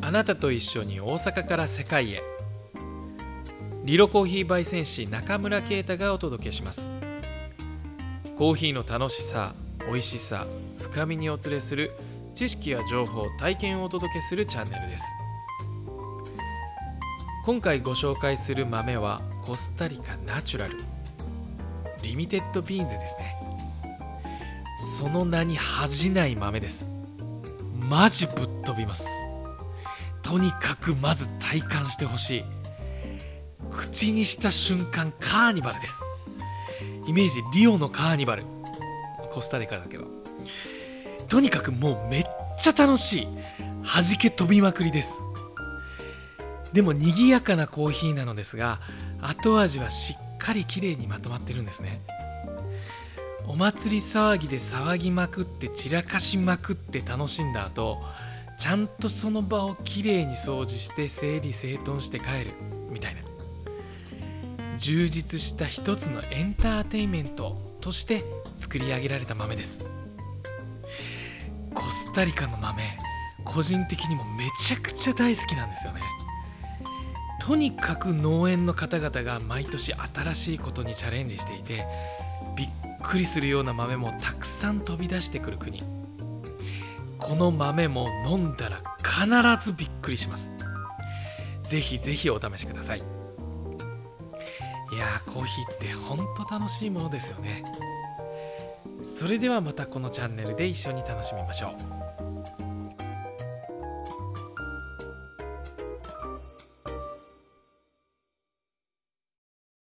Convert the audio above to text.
あなたと一緒に大阪から世界へ。リロコーヒー焙煎士中村啓太がお届けします。コーヒーの楽しさ美味しさ深みにお連れする知識や情報体験をお届けするチャンネルです。今回ご紹介する豆はコスタリカナチュラル。リミテッドビーンズですね。その名に恥じない豆です。マジぶっ飛びます。とにかくまず体感してほしい。口にした瞬間カーニバルです。イメージリオのカーニバル。コスタリカだけどとにかくもうめっちゃ楽しい。弾け飛びまくりです。でも賑やかなコーヒーなのですが後味はしっかりきれいにまとまってるんですね。お祭り騒ぎで騒ぎまくって散らかしまくって楽しんだ後ちゃんとその場をきれいに掃除して整理整頓して帰る。みたいな。充実した一つのエンターテインメントとして作り上げられた豆です。コスタリカの豆個人的にもめちゃくちゃ大好きなんですよね。とにかく農園の方々が毎年新しいことにチャレンジしていてびっくりするような豆もたくさん飛び出してくる国。この豆も飲んだら必ずびっくりします。ぜひぜひお試しください。いやーコーヒーってほんと楽しいものですよね。それではまたこのチャンネルで一緒に楽しみましょう。